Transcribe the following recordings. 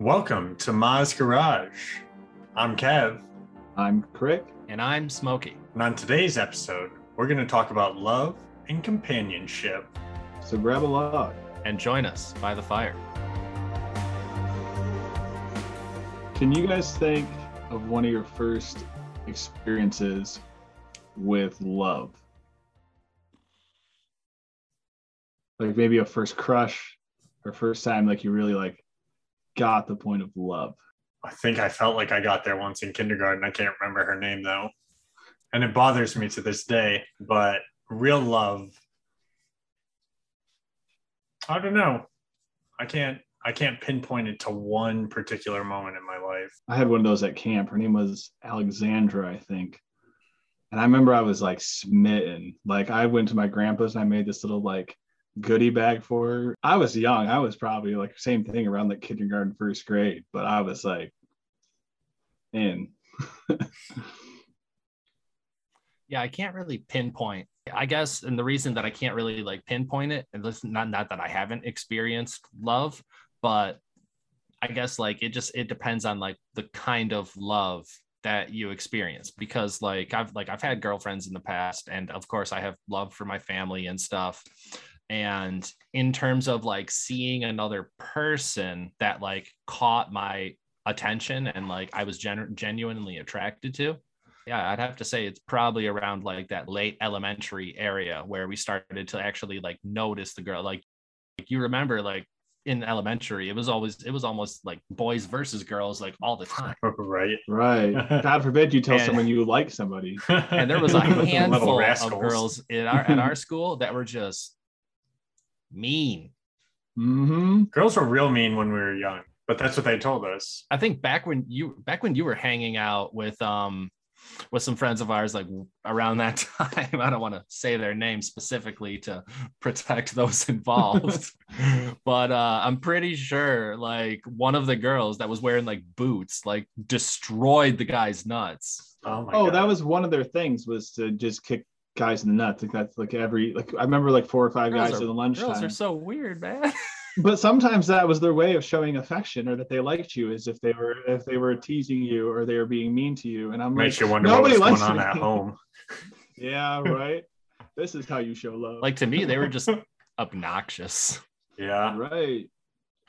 Welcome to Ma's Garage. I'm Kev, I'm Crick. And I'm Smokey. and on today's episode, we're going to talk about love and companionship. So grab a log. And join us by the fire. Can you guys think of one of your first experiences with love? Like maybe a first crush or first time like you really like got the point of love. I think I felt like I got there once in kindergarten. I can't remember her name though. And it bothers me to this day, but real love I don't know. I can't I can't pinpoint it to one particular moment in my life. I had one of those at camp. Her name was Alexandra, I think. And I remember I was like smitten. Like I went to my grandpa's and I made this little like goodie bag for her. I was young. I was probably like same thing around like kindergarten, first grade, but I was like in. Yeah, I can't really pinpoint. I guess, and the reason that I can't really like pinpoint it, and this not not that I haven't experienced love, but I guess like it just it depends on like the kind of love that you experience because like I've like I've had girlfriends in the past and of course I have love for my family and stuff and in terms of like seeing another person that like caught my attention and like I was gen- genuinely attracted to yeah i'd have to say it's probably around like that late elementary area where we started to actually like notice the girl like, like you remember like in elementary it was always it was almost like boys versus girls like all the time right. Right. God forbid you tell And- someone you like somebody. and there was a handful of girls in our at our school that were just mean hmm Girls were real mean when we were young, but that's what they told us. i think back when you back when you were hanging out with um with some friends of ours like around that time i don't want to say their name specifically to protect those involved but uh i'm pretty sure like one of the girls that was wearing like boots like destroyed the guy's nuts Oh my Oh, God. that was one of their things was to just kick guys in the nuts. Like that's like every like I remember like four or five Girls guys are- in the lunchtime. girls are so weird man but sometimes that was their way of showing affection or that they liked you is if they were if they were teasing you or they were being mean to you and i'm makes like you wonder nobody what was likes going on at home. yeah right this is how you show love like to me they were just obnoxious Yeah. right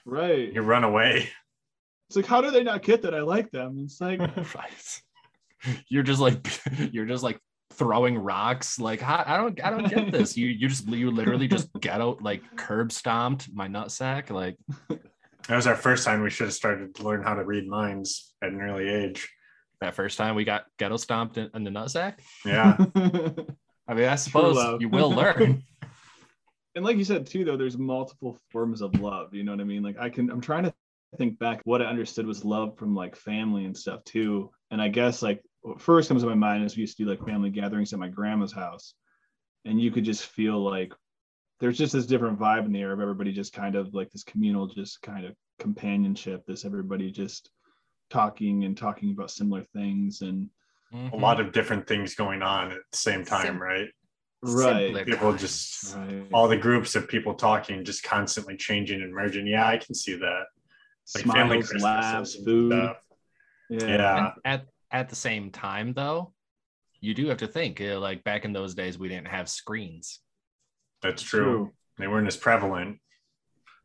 right You run away. it's like how do they not get that i like them it's like right you're just like you're just like throwing rocks like how, i don't i don't get this. You you just you literally just ghetto like curb stomped my nutsack like That was our first time we should have started to learn how to read minds at an early age. that first time we got ghetto stomped in, in the nutsack? Yeah. i mean i suppose you will learn. And like you said too though there's multiple forms of love you know what i mean? Like i can i'm trying to think back what i understood was love from like family and stuff too. And i guess like what first comes to my mind is we used to do like family gatherings at my grandma's house and you could just feel like there's just this different vibe in the air of everybody just kind of like this communal just kind of companionship this everybody just talking and talking about similar things and a lot of different things going on at the same time, Sim- right? right Simpler People times. just right all the groups of people talking, just constantly changing and merging. Yeah, I can see that. Like family smiles Christmases laughs food yeah Yeah. at at the same time though you do have to think uh, like back in those days we didn't have screens That's true. True. They weren't as prevalent.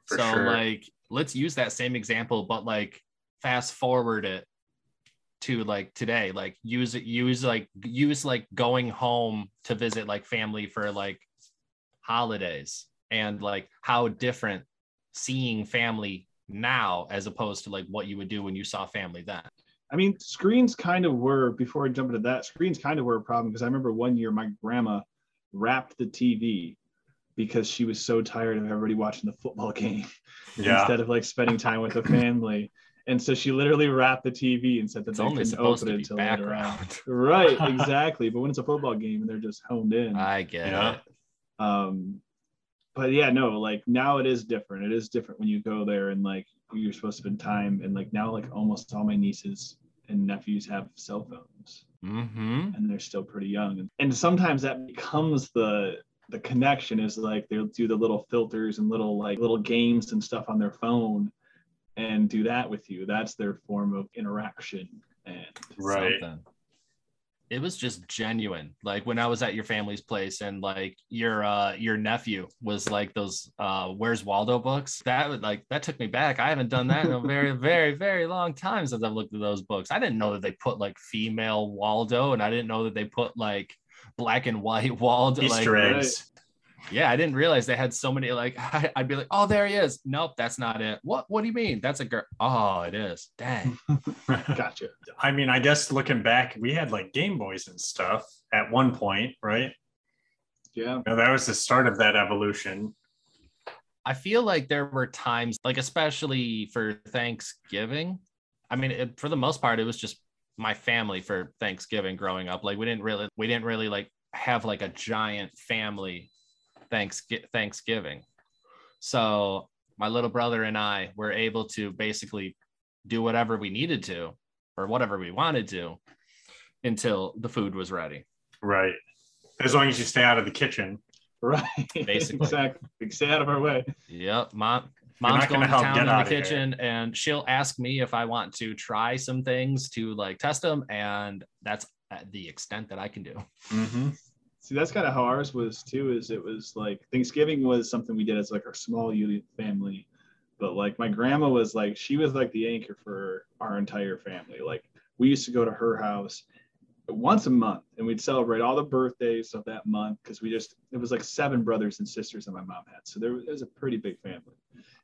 For so sure. like let's use that same example but like fast forward it to like today like use it use like use like going home to visit like family for like holidays and like how different seeing family now as opposed to like what you would do when you saw family then I mean, screens kind of were before I jump into that. Screens kind of were a problem because I remember one year my grandma wrapped the TV because she was so tired of everybody watching the football game yeah. instead of like spending time with the family. And so she literally wrapped the TV and said that it's they only supposed open to it be until later on. background Right, exactly. But when it's a football game and they're just honed in. i get Yeah. it um but yeah no like now it is different it is different when you go there and like you're supposed to spend time and like now like almost all my nieces and nephews have cell phones mm-hmm and they're still pretty young and sometimes that becomes the the connection is like they'll do the little filters and little like little games and stuff on their phone and do that with you. That's their form of interaction. And Right. something. It was just genuine. Like when I was at your family's place and like your uh your nephew was like those uh Where's Waldo books. That would like that took me back. I haven't done that in a very, very, very long time since I've looked at those books. I didn't know that they put like female Waldo and I didn't know that they put like black and white Waldo. like, Easter eggs. Yeah, I didn't realize they had so many. Like, I, would be like, "Oh, there he is." Nope, that's not it. What? What do you mean? That's a girl. Oh, it is. Dang. gotcha. I mean, I guess looking back, we had like Game Boys and stuff at one point, right? Yeah. Now, that was the start of that evolution. I feel like there were times, like especially for Thanksgiving. I mean, it, for the most part, it was just my family for Thanksgiving growing up. Like, we didn't really, we didn't really like have like a giant family thanks Thanksgiving. So my little brother and I were able to basically do whatever we needed to or whatever we wanted to until the food was ready. Right. As long as you stay out of the kitchen. Right. Basically. exactly. Stay out of our way. Yep. Mom mom's going gonna to help town in the of here. kitchen and she'll ask me if I want to try some things to like test them. And that's the extent that I can do. Mm-hmm. See, that's kind of how ours was too. Is it was like Thanksgiving was something we did as like our small unit family, but like my grandma was like she was like the anchor for our entire family. Like we used to go to her house once a month, and we'd celebrate all the birthdays of that month because we just it was like seven brothers and sisters that my mom had, so there was, it was a pretty big family,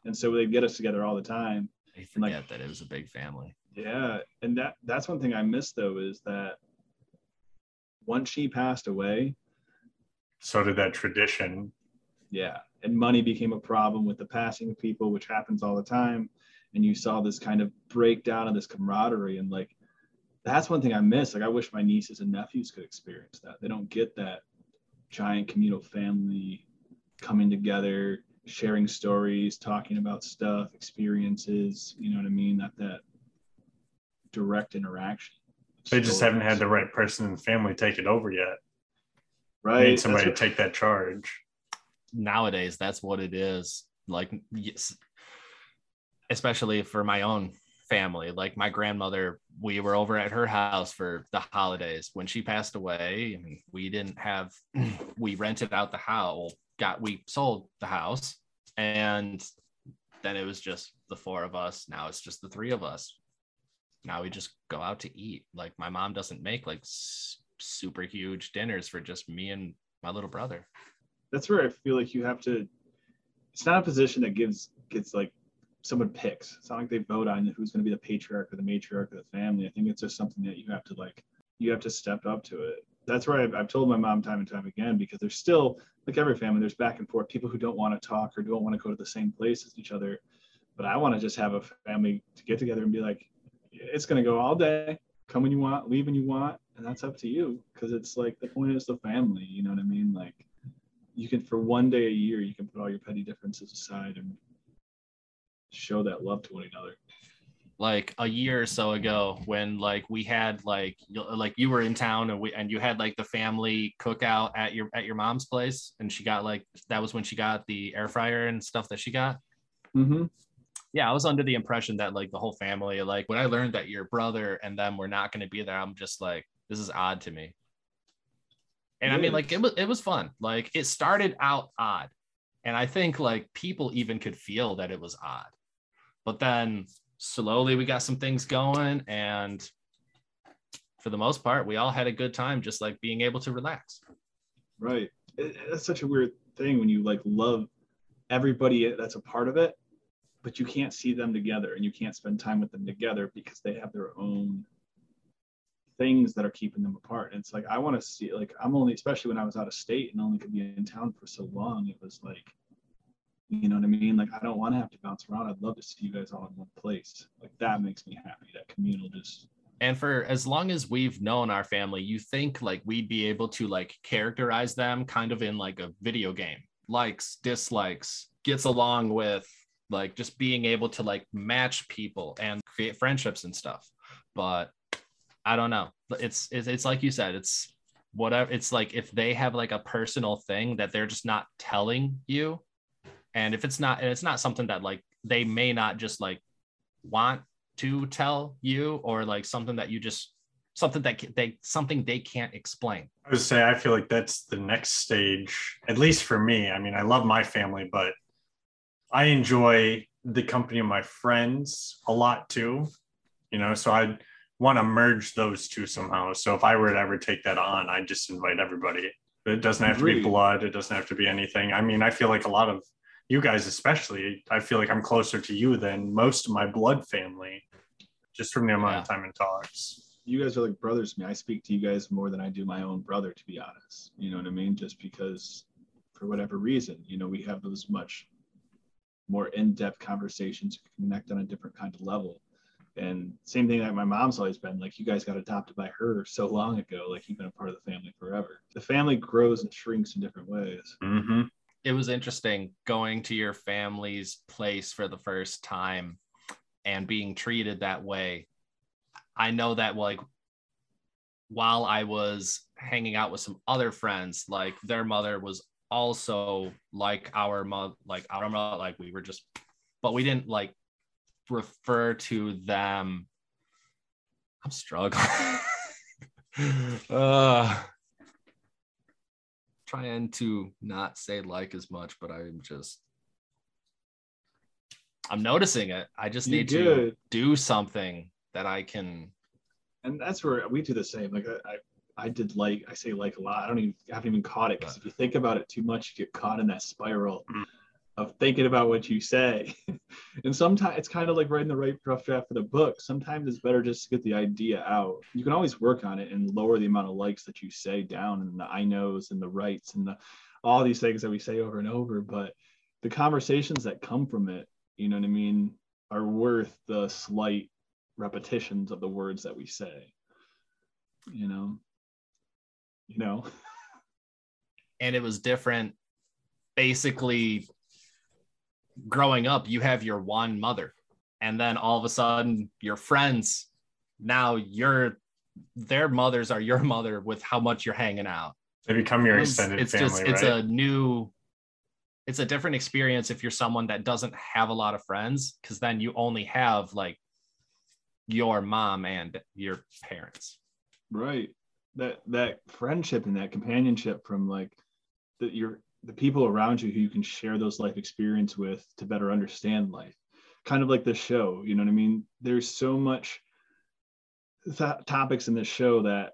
and so they'd get us together all the time. I And, like- forget that it was a big family. Yeah, and that that's one thing I miss though is that once she passed away, So did that tradition. yeah. And money became a problem with the passing of people which happens all the time. And you saw this kind of breakdown of this camaraderie. And like that's one thing i miss. Like i wish my nieces and nephews could experience that. They don't get that giant communal family coming together sharing stories talking about stuff experiences you know what i mean? Not that direct interaction. They just haven't had the right person in the family take it over yet. Right Need somebody what- to take that charge. Nowadays, that's what it is. Like, yes, especially for my own family. Like my grandmother, we were over at her house for the holidays. When she passed away, I mean, we didn't have, we rented out the house, got, we sold the house, and then it was just the four of us. Now it's just the three of us. Now we just go out to eat. Like my mom doesn't make like s- super huge dinners for just me and my little brother. that's where I feel like you have to. It's not a position that gives gets like someone picks. It's not like they vote on who's going to be the patriarch or the matriarch of the family. I think it's just something that you have to like. You have to step up to it. That's where I've, I've told my mom time and time again because there's still like every family. There's back and forth. People who don't want to talk or don't want to go to the same place as each other. But I want to just have a family to get together and be like, it's going to go all day. Come when you want, leave when you want, and that's up to you. Because it's like the point is the family. You know what I mean? Like you can for one day a year you can put all your petty differences aside and show that love to one another like a year or so ago when like we had like you- like you were in town and we and you had like the family cookout at your at your mom's place and she got like that was when she got the air fryer and stuff that she got mm-hmm. yeah i was under the impression that like the whole family like when i learned that your brother and them were not going to be there i'm just like this is odd to me. And i mean like it was it was fun. Like it started out odd. And i think like people even could feel that it was odd. But then slowly we got some things going and for the most part we all had a good time just like being able to relax. Right. It, that's such a weird thing when you like love everybody that's a part of it but you can't see them together and you can't spend time with them together because they have their own things that are keeping them apart. And it's like i want to see like i'm only especially when i was out of state and only could be in town for so long it was like you know what i mean? Like i don't want to have to bounce around. I'd love to see you guys all in one place. Like that makes me happy that communal just and for as long as we've known our family you think like we'd be able to like characterize them kind of in like a video game? Likes dislikes gets along with like just being able to like match people and create friendships and stuff. But i don't know. It's it's, it's like you said it's whatever it's like if they have like a personal thing that they're just not telling you and if it's not and it's not something that like they may not just like want to tell you or like something that you just something that they something they can't explain. I would say i feel like that's the next stage at least for me. I mean i love my family but i enjoy the company of my friends a lot too. You know so i want to merge those two somehow. So if i were to ever take that on I'd just invite everybody. It doesn't have to be blood. It doesn't have to be anything. I mean i feel like a lot of you guys especially i feel like i'm closer to you than most of my blood family just from the amount yeah. of time in talks. You guys are like brothers to me. I speak to you guys more than i do my own brother to be honest. You know what i mean? Just because for whatever reason you know we have those much more in-depth conversations connect on a different kind of level and same thing that my mom's always been like you guys got adopted by her so long ago like you've been a part of the family forever. The family grows and shrinks in different ways. Mm-hmm. It was interesting going to your family's place for the first time and being treated that way. I know that like while I was hanging out with some other friends, like their mother was also like our mother, like our mother, like we were just, but we didn't like refer to them. I'm struggling. uh, trying to not say like as much, but I'm just I'm noticing it. I just need to do something that I can. And that's where we do the same. Like I, I, I did like I say like a lot. I don't even I haven't even caught it because if you think about it too much, you get caught in that spiral. Mm of thinking about what you say. and sometimes it's kind of like writing the right rough draft for the book. Sometimes it's better just to get the idea out. You can always work on it and lower the amount of likes that you say down and the I knows and the rights and the all these things that we say over and over. But the conversations that come from it, you know what I mean, are worth the slight repetitions of the words that we say. You know. You know. and it was different basically growing up, you have your one mother, and then all of a sudden, your friends now your their mothers are your mother with how much you're hanging out. They become your extended it's family. Just, right? It's a new, it's a different experience if you're someone that doesn't have a lot of friends, because then you only have like your mom and your parents. Right. That that friendship and that companionship from like that you're the people around you who you can share those life experience with to better understand life. Kind of like this show you know what i mean? There's so much th- topics in this show that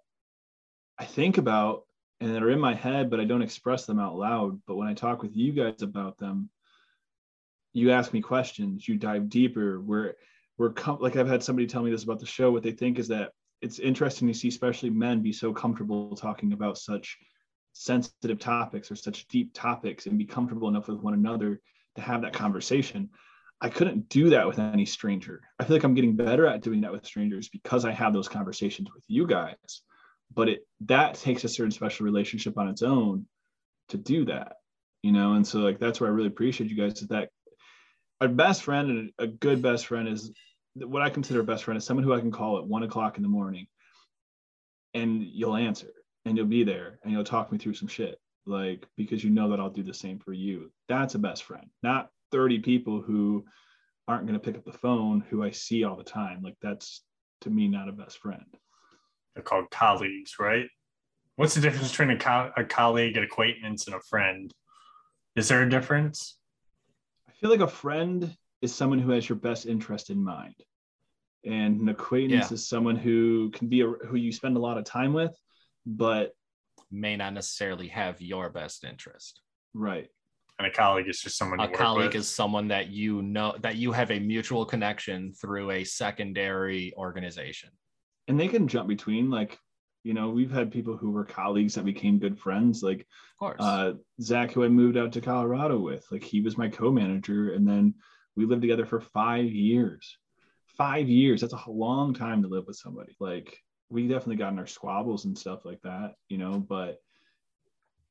i think about and that are in my head but i don't express them out loud. But when i talk with you guys about them you ask me questions you dive deeper. Where we're com- like i've had somebody tell me this about the show. What they think is that it's interesting to see especially men be so comfortable talking about such sensitive topics or such deep topics and be comfortable enough with one another to have that conversation. I couldn't do that with any stranger. I feel like I'm getting better at doing that with strangers because I have those conversations with you guys. But it that takes a certain special relationship on its own to do that, you know. And so like that's where I really appreciate you guys. Is that a best friend and a good best friend is what I consider a best friend is someone who I can call at one o'clock in the morning, and you'll answer and you'll be there and you'll talk me through some shit like because you know that I'll do the same for you. That's a best friend, not 30 people who aren't going to pick up the phone who I see all the time. Like that's to me not a best friend. They're called colleagues, right? What's the difference between a, co- a colleague, an acquaintance, and a friend? Is there a difference? I feel like a friend is someone who has your best interest in mind, and an acquaintance yeah. is someone who can be a, who you spend a lot of time with, but may not necessarily have your best interest. Right. And a colleague is just someone. A colleague is someone that you know that you have a mutual connection through a secondary organization. And they can jump between like you know we've had people who were colleagues that became good friends like of course uh, zach who i moved out to colorado with like he was my co-manager and then we lived together for five years five years that's a long time to live with somebody like we definitely got in our squabbles and stuff like that, you know, but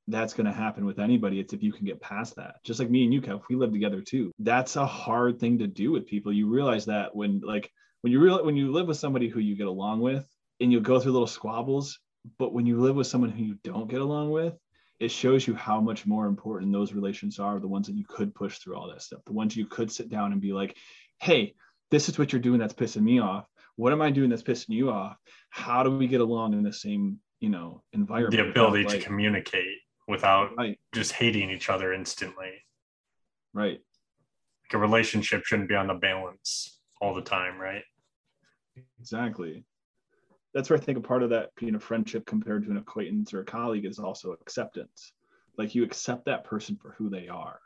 that's going to happen with anybody. It's if you can get past that. Just like me and you, Kev, we live together too. That's a hard thing to do with people. You realize that when like when you real when you live with somebody who you get along with and you'll go through little squabbles, but when you live with someone who you don't get along with, it shows you how much more important those relations are, the ones that you could push through all that stuff, the ones you could sit down and be like, hey, this is what you're doing that's pissing me off what am i doing that's pissing you off? How do we get along in the same you know environment? The ability without, to communicate without right. just hating each other instantly. Right. Like a relationship shouldn't be on the balance all the time right? Exactly. That's where i think a part of that being a friendship compared to an acquaintance or a colleague is also acceptance. Like you accept that person for who they are.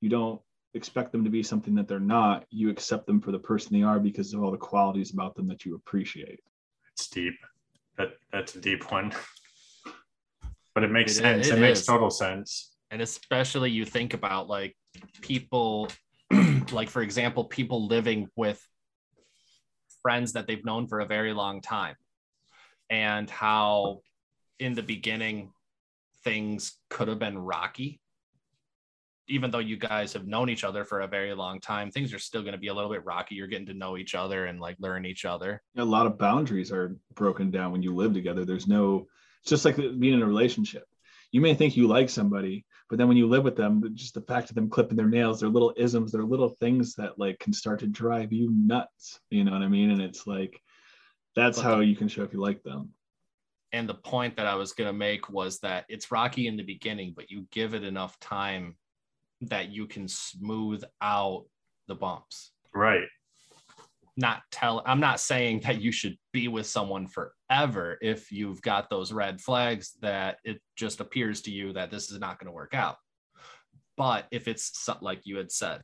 You don't expect them to be something that they're not you accept them for the person they are because of all the qualities about them that you appreciate. It's deep. That that's a deep one. But it makes It- sense. It, it makes is. total sense. And especially you think about like people like for example people living with friends that they've known for a very long time and how in the beginning things could have been rocky even though you guys have known each other for a very long time things are still going to be a little bit rocky. You're getting to know each other and like learn each other. A lot of boundaries are broken down when you live together. There's no it's just like being in a relationship. You may think you like somebody but then when you live with them just the fact of them clipping their nails their little isms their little things that like can start to drive you nuts you know what i mean? And it's like that's But how the- you can show if you like them. And the point that I was going to make was that it's rocky in the beginning, but you give it enough time that you can smooth out the bumps. right Not tell, I'm not saying that you should be with someone forever if you've got those red flags that it just appears to you that this is not going to work out. But if it's like you had said,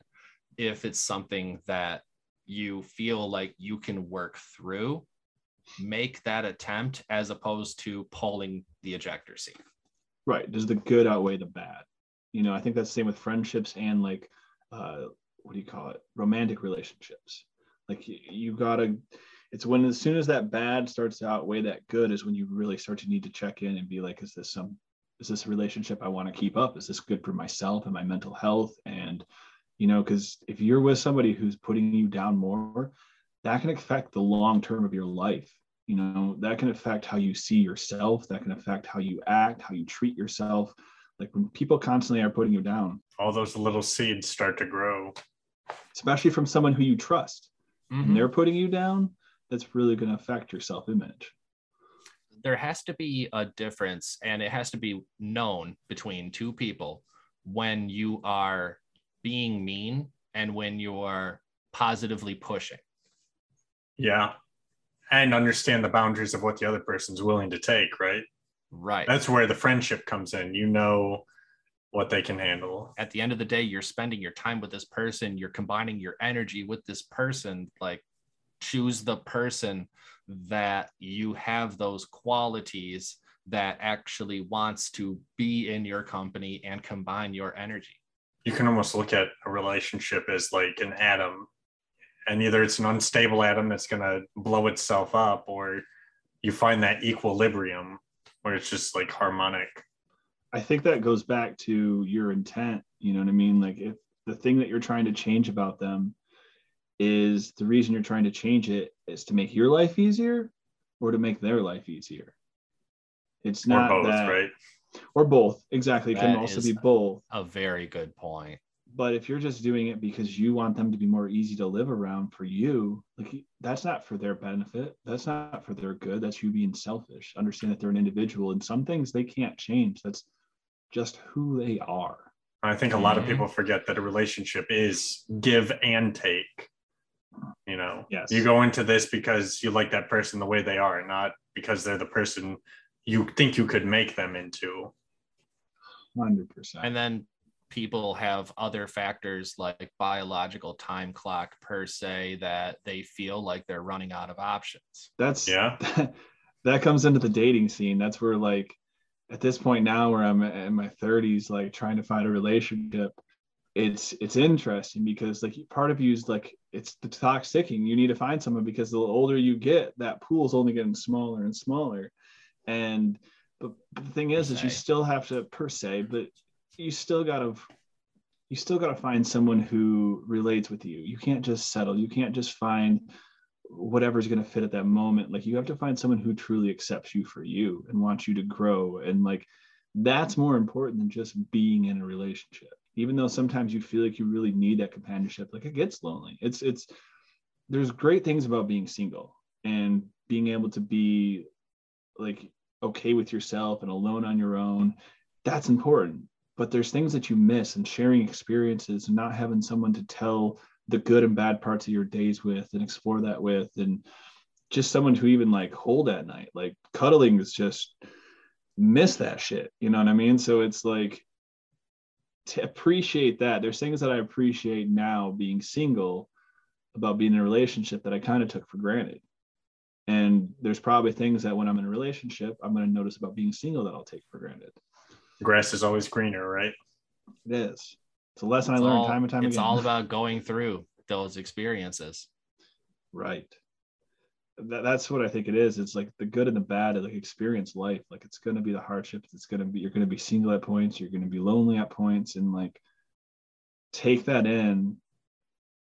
if it's something that you feel like you can work through, make that attempt as opposed to pulling the ejector seat. right does the good outweigh the bad you know i think that's the same with friendships and like uh what do you call it? Romantic relationships. Like you, you gotta it's when as soon as that bad starts to outweigh that good is when you really start to need to check in and be like is this some is this a relationship i want to keep up? Is this good for myself and my mental health? And you know because if you're with somebody who's putting you down more that can affect the long term of your life. You know that can affect how you see yourself that can affect how you act how you treat yourself like when people constantly are putting you down. All those little seeds start to grow. Especially from someone who you trust. Mhm. and they're putting you down that's really going to affect your self-image. There has to be a difference, and it has to be known between two people when you are being mean and when you are positively pushing. yeah. And understand the boundaries of what the other person's willing to take right Right. that's where the friendship comes in. You know what they can handle. At the end of the day you're spending your time with this person. You're combining your energy with this person. Like choose the person that you have those qualities that actually wants to be in your company and combine your energy. You can almost look at a relationship as like an atom and either it's an unstable atom that's going to blow itself up or you find that equilibrium where it's just like harmonic. I think that goes back to your intent you know what i mean? Like if the thing that you're trying to change about them is the reason you're trying to change it is to make your life easier or to make their life easier. It's or not both that right? Or both. Exactly. It can also is- be both. a very good point but if you're just doing it because you want them to be more easy to live around for you like that's not for their benefit. That's not for their good. That's you being selfish. Understand that they're an individual and some things they can't change. That's just who they are. I think a lot of Mhm. people forget that a relationship is give and take you know? Yes. you go into this because you like that person the way they are not because they're the person you think you could make them into. 100% and then people have other factors like biological time clock per se that they feel like they're running out of options. That's Yeah. that comes into the dating scene. That's where like at this point now where i'm in my 30s like trying to find a relationship it's it's interesting because like part of you is like it's the clock ticking you need to find someone because the older you get that pool's only getting smaller and smaller. And but, but the thing is is you still have to per se but you still gotta you still gotta find someone who relates with you. You can't just settle. You can't just find whatever's to fit at that moment. Like you have to find someone who truly accepts you for you and wants you to grow. And like that's more important than just being in a relationship. Even though sometimes you feel like you really need that companionship like it gets lonely. It's it's there's great things about being single and being able to be like okay with yourself and alone on your own. That's important but there's things that you miss and sharing experiences and not having someone to tell the good and bad parts of your days with and explore that with and just someone to even like hold at night. Like cuddling is just miss that shit you know what i mean? So it's like to appreciate that there's things that i appreciate now being single about being in a relationship that i kind of took for granted. And there's probably things that when i'm in a relationship i'm going to notice about being single that i'll take for granted Grass is always greener, right? it is it's a lesson i learned all- time and time it's again all about going through those experiences. Right. That, that's what I think it is. It's like the good and the bad of like experience life. Like it's gonna be the hardships. It's gonna be you're gonna be single at points. You're gonna be lonely at points, and like take that in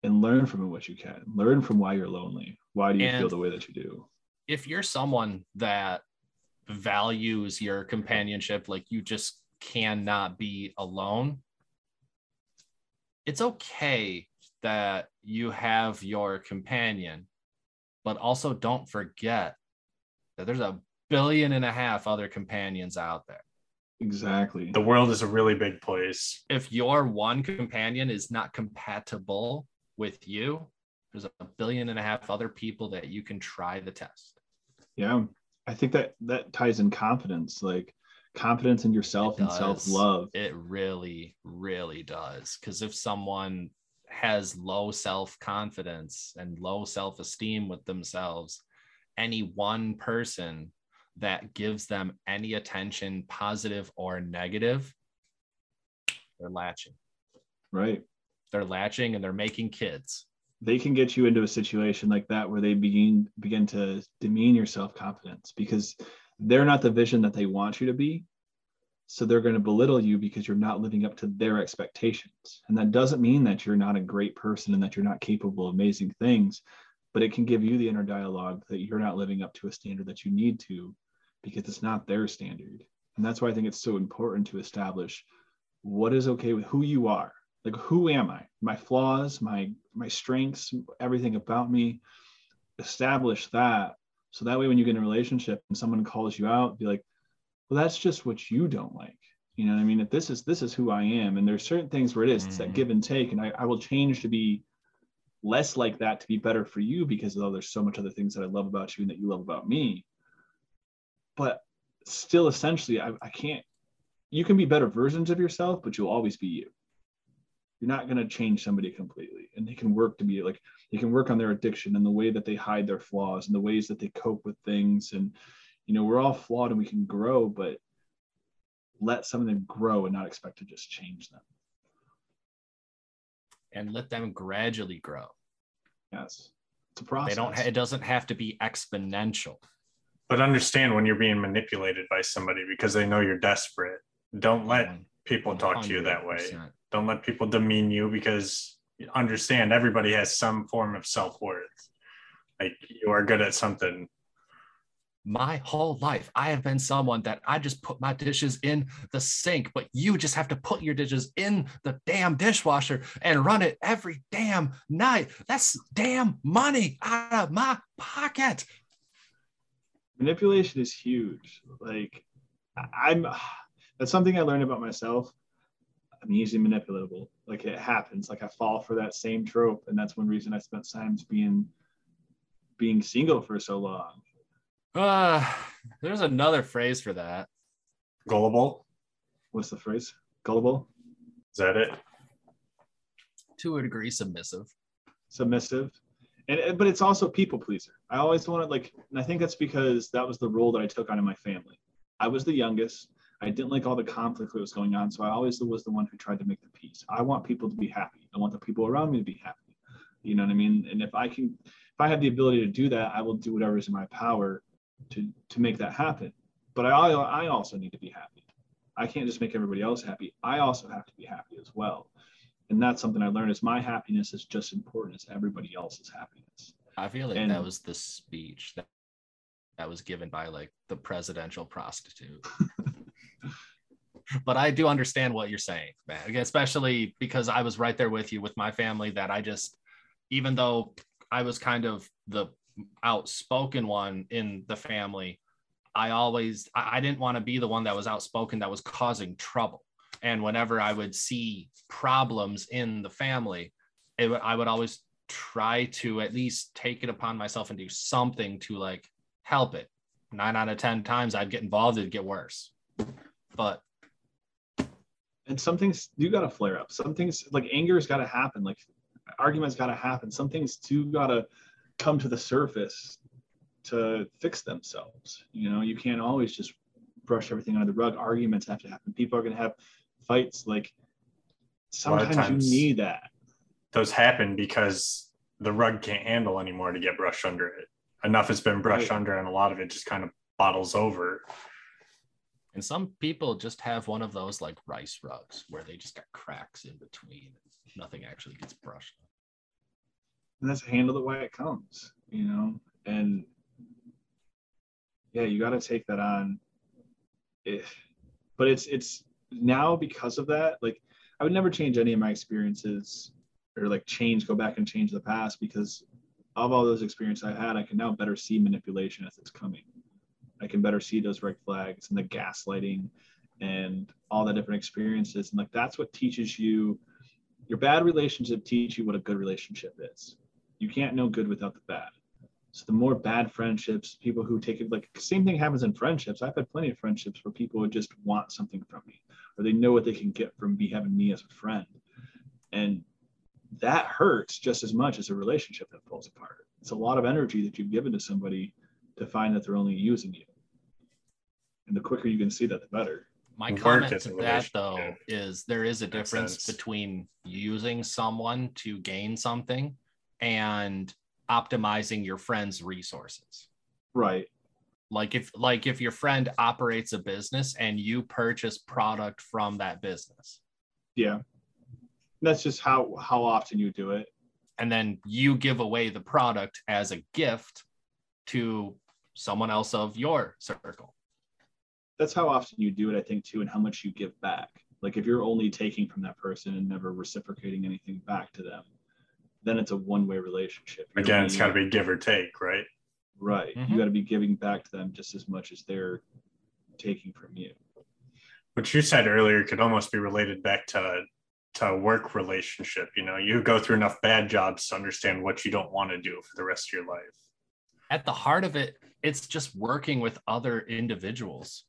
and learn from it what you can. Learn from why you're lonely. Why do you feel the way that you do? if you're someone that values your companionship, like you just cannot be alone, it's okay that you have your companion, but also don't forget that there's a billion and a half other companions out there. Exactly. The world is a really big place. If your one companion is not compatible with you, there's a billion and a half other people that you can try the test. Yeah. I think that that ties in confidence, like confidence in yourself and self love. It really, really does. Because if someone has low self confidence and low self esteem with themselves, any one person that gives them any attention, positive or negative, they're latching. Right. They're latching and they're making kids. they can get you into a situation like that where they begin begin to demean your self-confidence because they're not the vision that they want you to be. So they're going to belittle you because you're not living up to their expectations. And that doesn't mean that you're not a great person and that you're not capable of amazing things but it can give you the inner dialogue that you're not living up to a standard that you need to because it's not their standard. And that's why i think it's so important to establish what is okay with who you are. Like who am i? My flaws my my strengths everything about me. Establish that so that way when you get in a relationship and someone calls you out be like well that's just what you don't like. You know what i mean? If this is this is who i am. And there's certain things where it is, it's that Mhm. give and take. And I, I will change to be less like that to be better for you because oh there's so much other things that i love about you and that you love about me. But still essentially I, I can't you can be better versions of yourself but you'll always be you you're not going to change somebody completely and they can work to be like they can work on their addiction and the way that they hide their flaws and the ways that they cope with things and you know we're all flawed and we can grow but let some of them grow and not expect to just change them and let them gradually grow. yes it's a process They don't. Ha- it doesn't have to be exponential. But understand when you're being manipulated by somebody because they know you're desperate. Don't let mm-hmm. People talk to you that way. Don't let people demean you because understand everybody has some form of self worth. Like you are good at something. My whole life, I have been someone that I just put my dishes in the sink, but you just have to put your dishes in the damn dishwasher and run it every damn night. That's damn money out of my pocket. manipulation is huge like I- i'm that's something i learned about myself. I'm easily manipulatable. Like it happens. Like i fall for that same trope and that's one reason i spent times being being single for so long. Uh, there's another phrase for that. Gullible. what's the phrase? Gullible? Is that it? To a degree, submissive. submissive. And and- but it's also people pleaser. I always wanted like and i think that's because that was the role that i took on in my family. I was the youngest i didn't like all the conflict that was going on so i always was the one who tried to make the peace. I want people to be happy. I want the people around me to be happy. You know what i mean? And if i can if i have the ability to do that i will do whatever is in my power to to make that happen. But i i also need to be happy. I can't just make everybody else happy. I also have to be happy as well. And that's something I learned is my happiness is just important as everybody else's happiness. I feel like And- that was the speech that that was given by like the presidential prostitute. but I do understand what you're saying, man. Especially because I was right there with you with my family that I just even though I was kind of the outspoken one in the family, I always I, I didn't want to be the one that was outspoken that was causing trouble. And whenever I would see problems in the family, it, I would always try to at least take it upon myself and do something to like help it. Nine out of 10 times I'd get involved, it'd get worse. But and some things do got to flare up. Some things like anger's got to happen. Like arguments got to happen. Some things do got to come to the surface to fix themselves. You know, you can't always just brush everything under the rug. Arguments have to happen. People are going to have fights. Like sometimes you need that. Those happen because the rug can't handle anymore to get brushed under it. Enough has been brushed right. under, and a lot of it just kind of bottles over. And some people just have one of those like rice rugs where they just got cracks in between. Nothing actually gets brushed. And that's handle it way it comes, you know. And yeah, you got to take that on. If, but it's it's now because of that. Like, I would never change any of my experiences or like change, go back and change the past because of all those experiences I had, I can now better see manipulation as it's coming. I can better see those red flags and the gaslighting and all the different experiences. And like that's what teaches you your bad relationship teach you what a good relationship is. You can't know good without the bad. So the more bad friendships, people who take it like same thing happens in friendships. I've had plenty of friendships where people would just want something from me or they know what they can get from me having me as a friend. And that hurts just as much as a relationship that falls apart. It's a lot of energy that you've given to somebody to find that they're only using you. And the quicker you can see that, the better. My comment to that though is there is a difference between using someone to gain something and optimizing your friend's resources. Right. Like if like if your friend operates a business and you purchase product from that business. Yeah. That's just how how often you do it. And then you give away the product as a gift to someone else of your circle. That's how often you do it, I think, too, and how much you give back. Like if you're only taking from that person and never reciprocating anything back to them, then it's a one-way relationship. You're Again, it's got to be give or take, right? Right. Mm-hmm. You got to be giving back to them just as much as they're taking from you. What you said earlier could almost be related back to to a work relationship. You know, you go through enough bad jobs to understand what you don't want to do for the rest of your life. At the heart of it, it's just working with other individuals.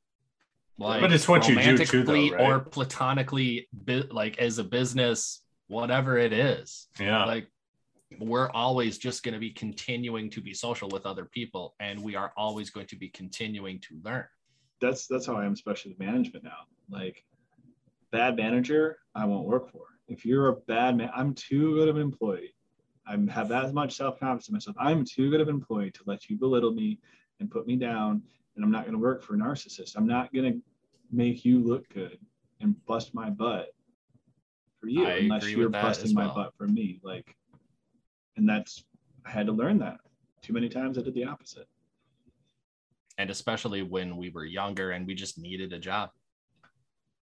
Like but it's what you do too, though, right? or platonically, like as a business, whatever it is. Yeah. Like we're always just going to be continuing to be social with other people and we are always going to be continuing to learn that's that's how i am especially with management now like bad manager i won't work for if you're a bad man i'm too good of an employee i have that much self-confidence in myself i'm too good of an employee to let you belittle me and put me down and i'm not going to work for a narcissist i'm not going to make you look good and bust my butt for you I unless you're busting well. my butt for me like and that's I had to learn that. Too many times I did the opposite. And especially when we were younger and we just needed a job.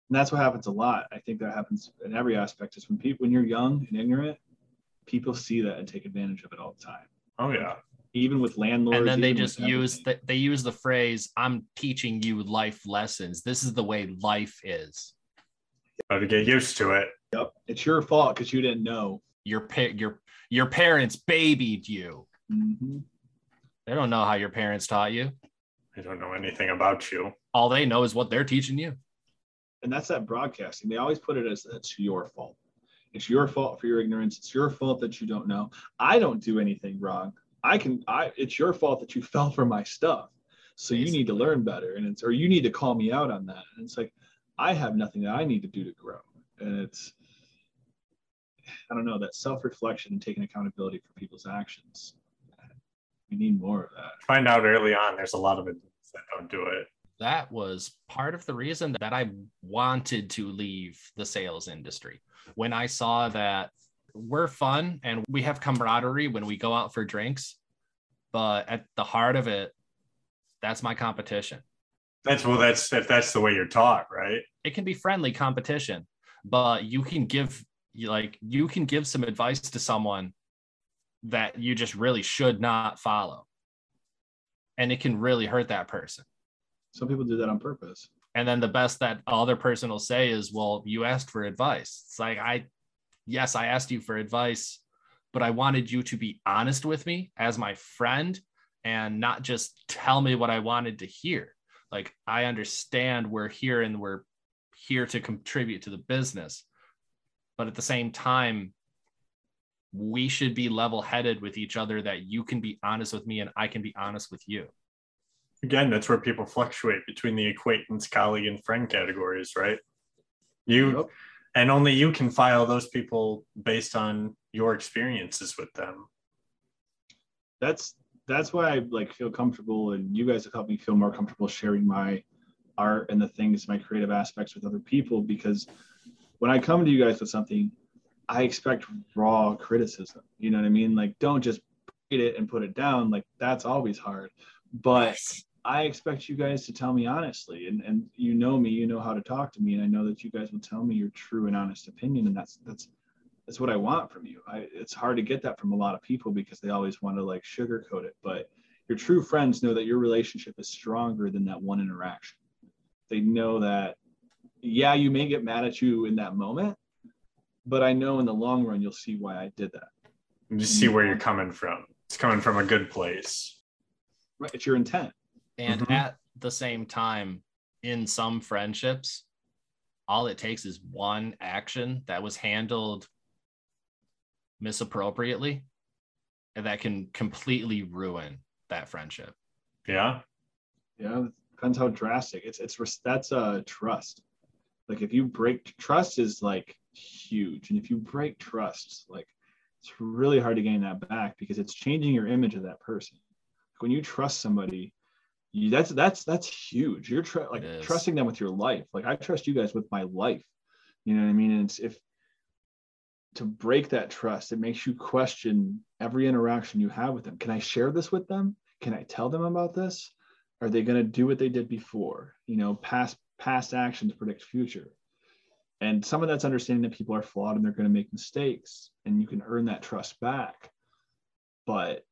And that's what happens a lot. I think that happens in every aspect. Is when people when you're young and ignorant, people see that and take advantage of it all the time. Oh yeah. Even with landlords. And then they just use the, they use the phrase, I'm teaching you life lessons. This is the way life is. Got to get used to it. Yep. It's your fault because you didn't know. Your your your parents babied you. Mm-hmm. They don't know how your parents taught you. They don't know anything about you. All they know is what they're teaching you. And that's that broadcasting. They always put it as it's your fault. It's your fault for your ignorance. It's your fault that you don't know. I don't do anything wrong. I can I it's your fault that you fell for my stuff. So Basically. you need to learn better. And it's or you need to call me out on that. And it's like I have nothing that I need to do to grow. And it's I don't know, that self reflection and taking accountability for people's actions. We need more of that. Find out early on there's a lot of it that don't do it. That was part of the reason that I wanted to leave the sales industry. When I saw that we're fun and we have camaraderie when we go out for drinks, but at the heart of it, that's my competition. That's well, that's if that's the way you're taught, right? It can be friendly competition, but you can give like you can give some advice to someone that you just really should not follow. And it can really hurt that person. Some people do that on purpose. And then the best that other person will say is, Well, you asked for advice. It's like, I, yes, I asked you for advice, but I wanted you to be honest with me as my friend and not just tell me what I wanted to hear. Like, I understand we're here and we're here to contribute to the business. But at the same time, we should be level headed with each other that you can be honest with me and I can be honest with you. Again, that's where people fluctuate between the acquaintance, colleague, and friend categories, right? You yep. and only you can file those people based on your experiences with them. That's that's why I like feel comfortable and you guys have helped me feel more comfortable sharing my art and the things, my creative aspects with other people because when I come to you guys with something, I expect raw criticism. You know what I mean? Like, don't just read it and put it down. Like, that's always hard. But I expect you guys to tell me honestly, and and you know me, you know how to talk to me, and I know that you guys will tell me your true and honest opinion, and that's that's that's what I want from you. I, it's hard to get that from a lot of people because they always want to like sugarcoat it, but your true friends know that your relationship is stronger than that one interaction. They know that, yeah, you may get mad at you in that moment, but I know in the long run you'll see why I did that. You just see where you're coming from. It's coming from a good place. Right. It's your intent. And mm-hmm. at the same time, in some friendships, all it takes is one action that was handled misappropriately and that can completely ruin that friendship. Yeah. Yeah. Depends how drastic. It's it's that's a uh, trust. Like if you break trust is like huge. And if you break trust, like it's really hard to gain that back because it's changing your image of that person. When you trust somebody, you, that's that's that's huge. You're tr- like trusting them with your life. Like I trust you guys with my life. You know what I mean? And it's if to break that trust, it makes you question every interaction you have with them. Can I share this with them? Can I tell them about this? Are they going to do what they did before? You know, past past actions predict future and some of that's understanding that people are flawed and they're going to make mistakes and you can earn that trust back but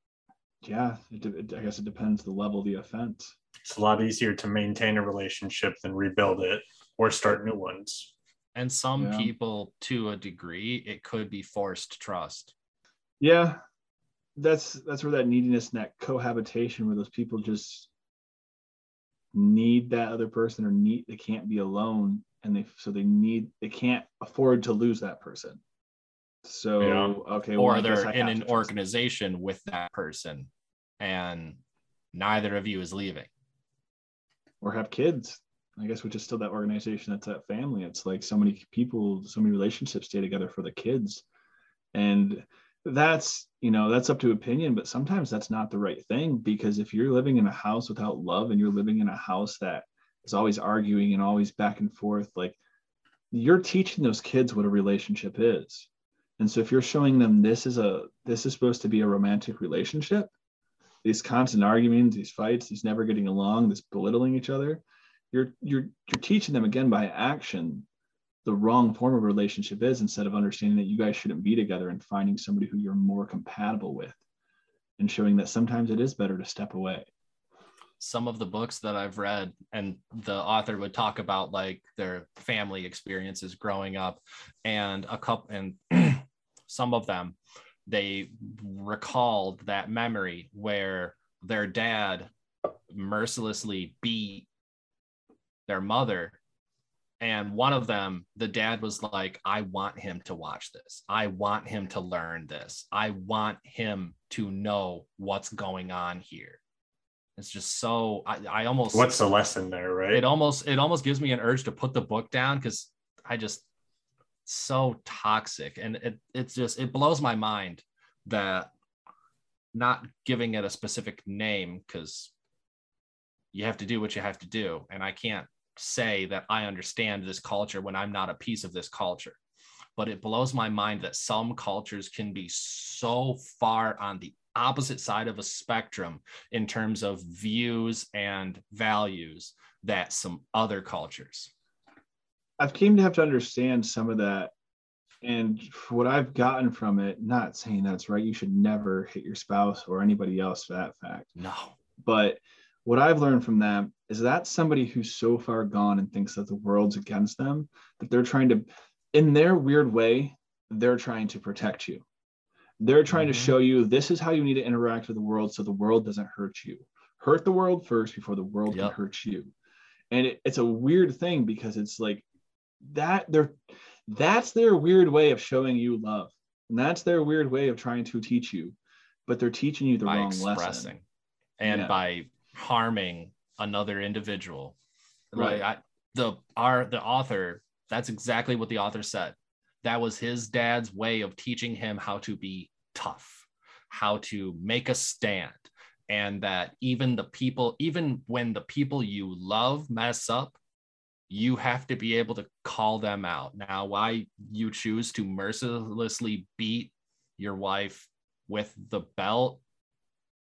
yeah it, it, i guess it depends the level of the offense it's a lot easier to maintain a relationship than rebuild it or start new ones. And some yeah. people to a degree it could be forced trust. Yeah. That's that's where that neediness and that cohabitation where those people just need that other person or need they can't be alone and they so they need they can't afford to lose that person so yeah. okay or they're in an organization with that person and neither of you is leaving. Or have kids. I guess which is still that organization that's that family. It's like so many people so many relationships stay together for the kids. And that's you know that's up to opinion but sometimes that's not the right thing because if you're living in a house without love and you're living in a house that is always arguing and always back and forth like you're teaching those kids what a relationship is and so if you're showing them this is a this is supposed to be a romantic relationship these constant arguments these fights these never getting along this belittling each other you're you're you're teaching them again by action the wrong form of relationship is instead of understanding that you guys shouldn't be together and finding somebody who you're more compatible with and showing that sometimes it is better to step away. Some of the books that i've read and the author would talk about like their family experiences growing up and a couple and some of them they recalled that memory where their dad mercilessly beat their mother. And one of them the dad was like i want him to watch this. I want him to learn this. I want him to know what's going on here. It's just so i, I almost what's the lesson there right? It almost it almost gives me an urge to put the book down because i just so toxic and it it's just it blows my mind that not giving it a specific name because you have to do what you have to do and i can't say that I understand this culture when I'm not a piece of this culture. But it blows my mind that some cultures can be so far on the opposite side of a spectrum in terms of views and values that some other cultures. I've came to have to understand some of that And what I've gotten from it, not saying that's right, you should never hit your spouse or anybody else for that fact. No. But what I've learned from that is that somebody who's so far gone and thinks that the world's against them, that they're trying to, in their weird way, they're trying to protect you. They're trying Mhm. to show you this is how you need to interact with the world so the world doesn't hurt you. Hurt the world first before the world Yep. can hurt you. And it, it's a weird thing because it's like that they're that's their weird way of showing you love. And that's their weird way of trying to teach you. But they're teaching you the by wrong expressing lesson. and Yeah. by harming another individual. Like Right. I, the our the author, that's exactly what the author said. That was his dad's way of teaching him how to be tough, how to make a stand, and that even the people, even when the people you love mess up, you have to be able to call them out. Now, why you choose to mercilessly beat your wife with the belt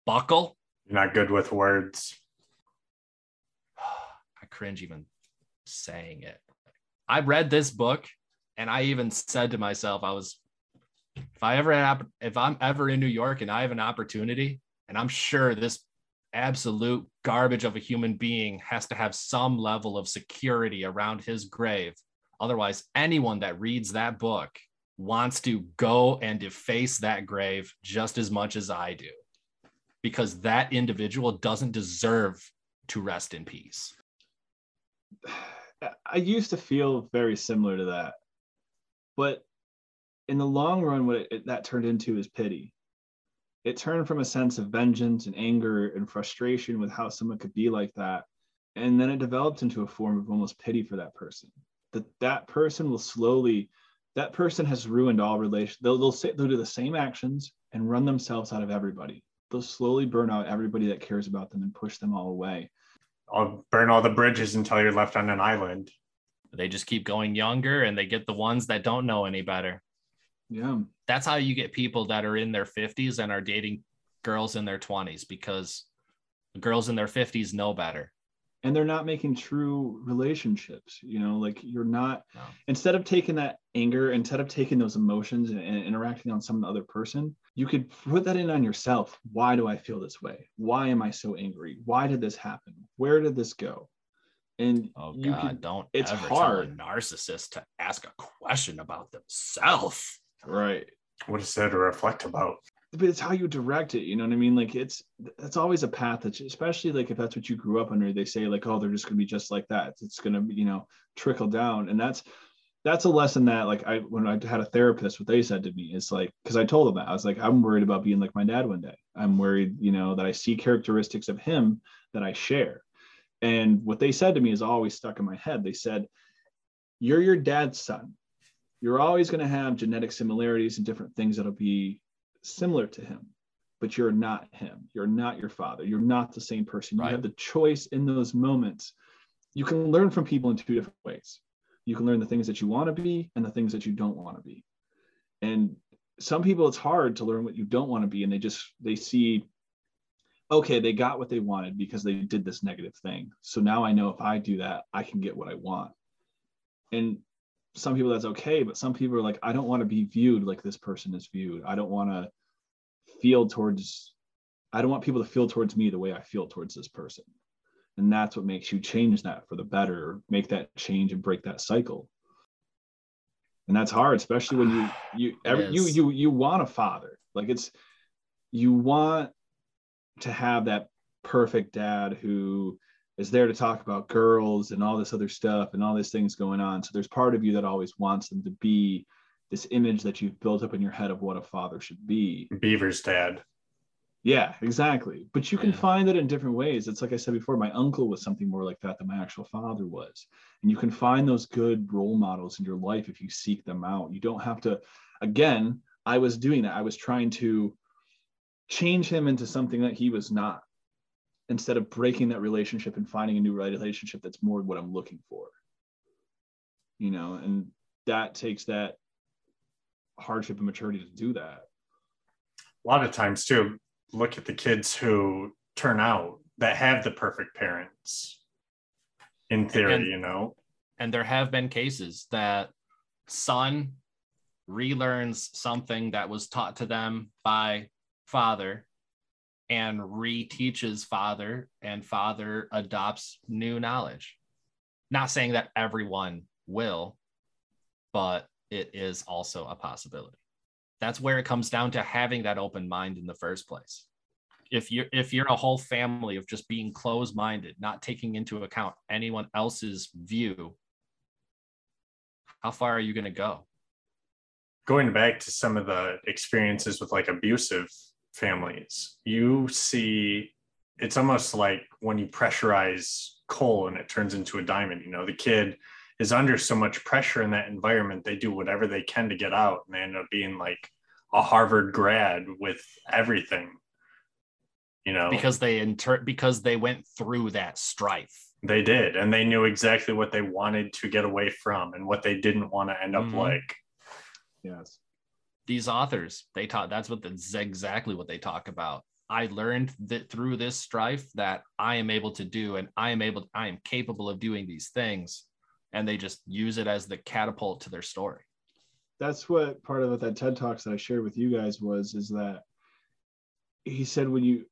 buckle You're not good with words. I cringe even saying it. I read this book and I even said to myself, I was, if I ever have, if I'm ever in New York and I have an opportunity, and I'm sure this absolute garbage of a human being has to have some level of security around his grave. Otherwise, anyone that reads that book wants to go and deface that grave just as much as I do, because that individual doesn't deserve to rest in peace. I used to feel very similar to that. But in the long run, what it, that turned into is pity. It turned from a sense of vengeance and anger and frustration with how someone could be like that. And then it developed into a form of almost pity for that person. That that person will slowly, that person has ruined all relations. They'll, they'll, say, they'll do the same actions and run themselves out of everybody. They'll slowly burn out everybody that cares about them and push them all away. I'll burn all the bridges until you're left on an island. They just keep going younger and they get the ones that don't know any better. Yeah. That's how you get people that are in their 50s and are dating girls in their 20s because girls in their 50s know better. and they're not making true relationships you know like you're not No. instead of taking that anger instead of taking those emotions and, and interacting on some other person you could put that in on yourself why do i feel this way why am i so angry why did this happen where did this go and Oh you God, can don't it's ever hard. narcissist to ask a question about themselves. Right. What is there to reflect about? but it's how you direct it you know what i mean? Like it's that's always a path that's especially like if that's what you grew up under they say like oh they're just going to be just like that. It's going to you know trickle down. And that's that's a lesson that like i when i had a therapist what they said to me is like because i told them that i was like i'm worried about being like my dad one day. I'm worried you know that i see characteristics of him that i share. And what they said to me is always stuck in my head. They said you're your dad's son you're always going to have genetic similarities and different things that'll be similar to him, but you're not him. You're not your father. You're not the same person. You have the choice in those moments. You can learn from people in two different ways. You can learn the things that you want to be and the things that you don't want to be. And some people it's hard to learn what you don't want to be and they just they see okay, they got what they wanted because they did this negative thing. So now I know if I do that, I can get what I want. And some people that's okay, but some people are like, I don't want to be viewed like this person is viewed. I don't want to feel towards, I don't want people to feel towards me the way I feel towards this person. And that's what makes you change that for the better, make that change and break that cycle. And that's hard, especially when you ah, you every, you you you want a father. Like it's you want to have that perfect dad who is there to talk about girls and all this other stuff and all these things going on. So there's part of you that always wants them to be this image that you've built up in your head of what a father should be. Beaver's dad. Yeah, exactly. But you can Yeah. find it in different ways. It's like I said before, my uncle was something more like that than my actual father was. And you can find those good role models in your life if you seek them out. You don't have to, again, I was doing that. I was trying to change him into something that he was not instead of breaking that relationship and finding a new relationship that's more what I'm looking for. You know, and that takes that hardship and maturity to do that. A lot of times, too, look at the kids who turn out that have the perfect parents. In theory, And- you know, And there have been cases that son relearns something that was taught to them by father and reteaches father and father adopts new knowledge. Not saying that everyone will but it is also a possibility. That's where it comes down to having that open mind in the first place. If you're if you're a whole family of just being closed minded not taking into account anyone else's view how far are you going to go? Going back to some of the experiences with like abusive families you see it's almost like when you pressurize coal and it turns into a diamond you know the kid is under so much pressure in that environment they do whatever they can to get out and they end up being like a harvard grad with everything you know because they inter because they went through that strife they did and they knew exactly what they wanted to get away from and what they didn't want to end up Mhm. like Yes. These authors they talk that's what that's exactly what they talk about. I learned that through this strife that i am able to do and i am able i am capable of doing these things. And they just use it as the catapult to their story. That's what part of what that TED Talks that I shared with you guys was is that he said when you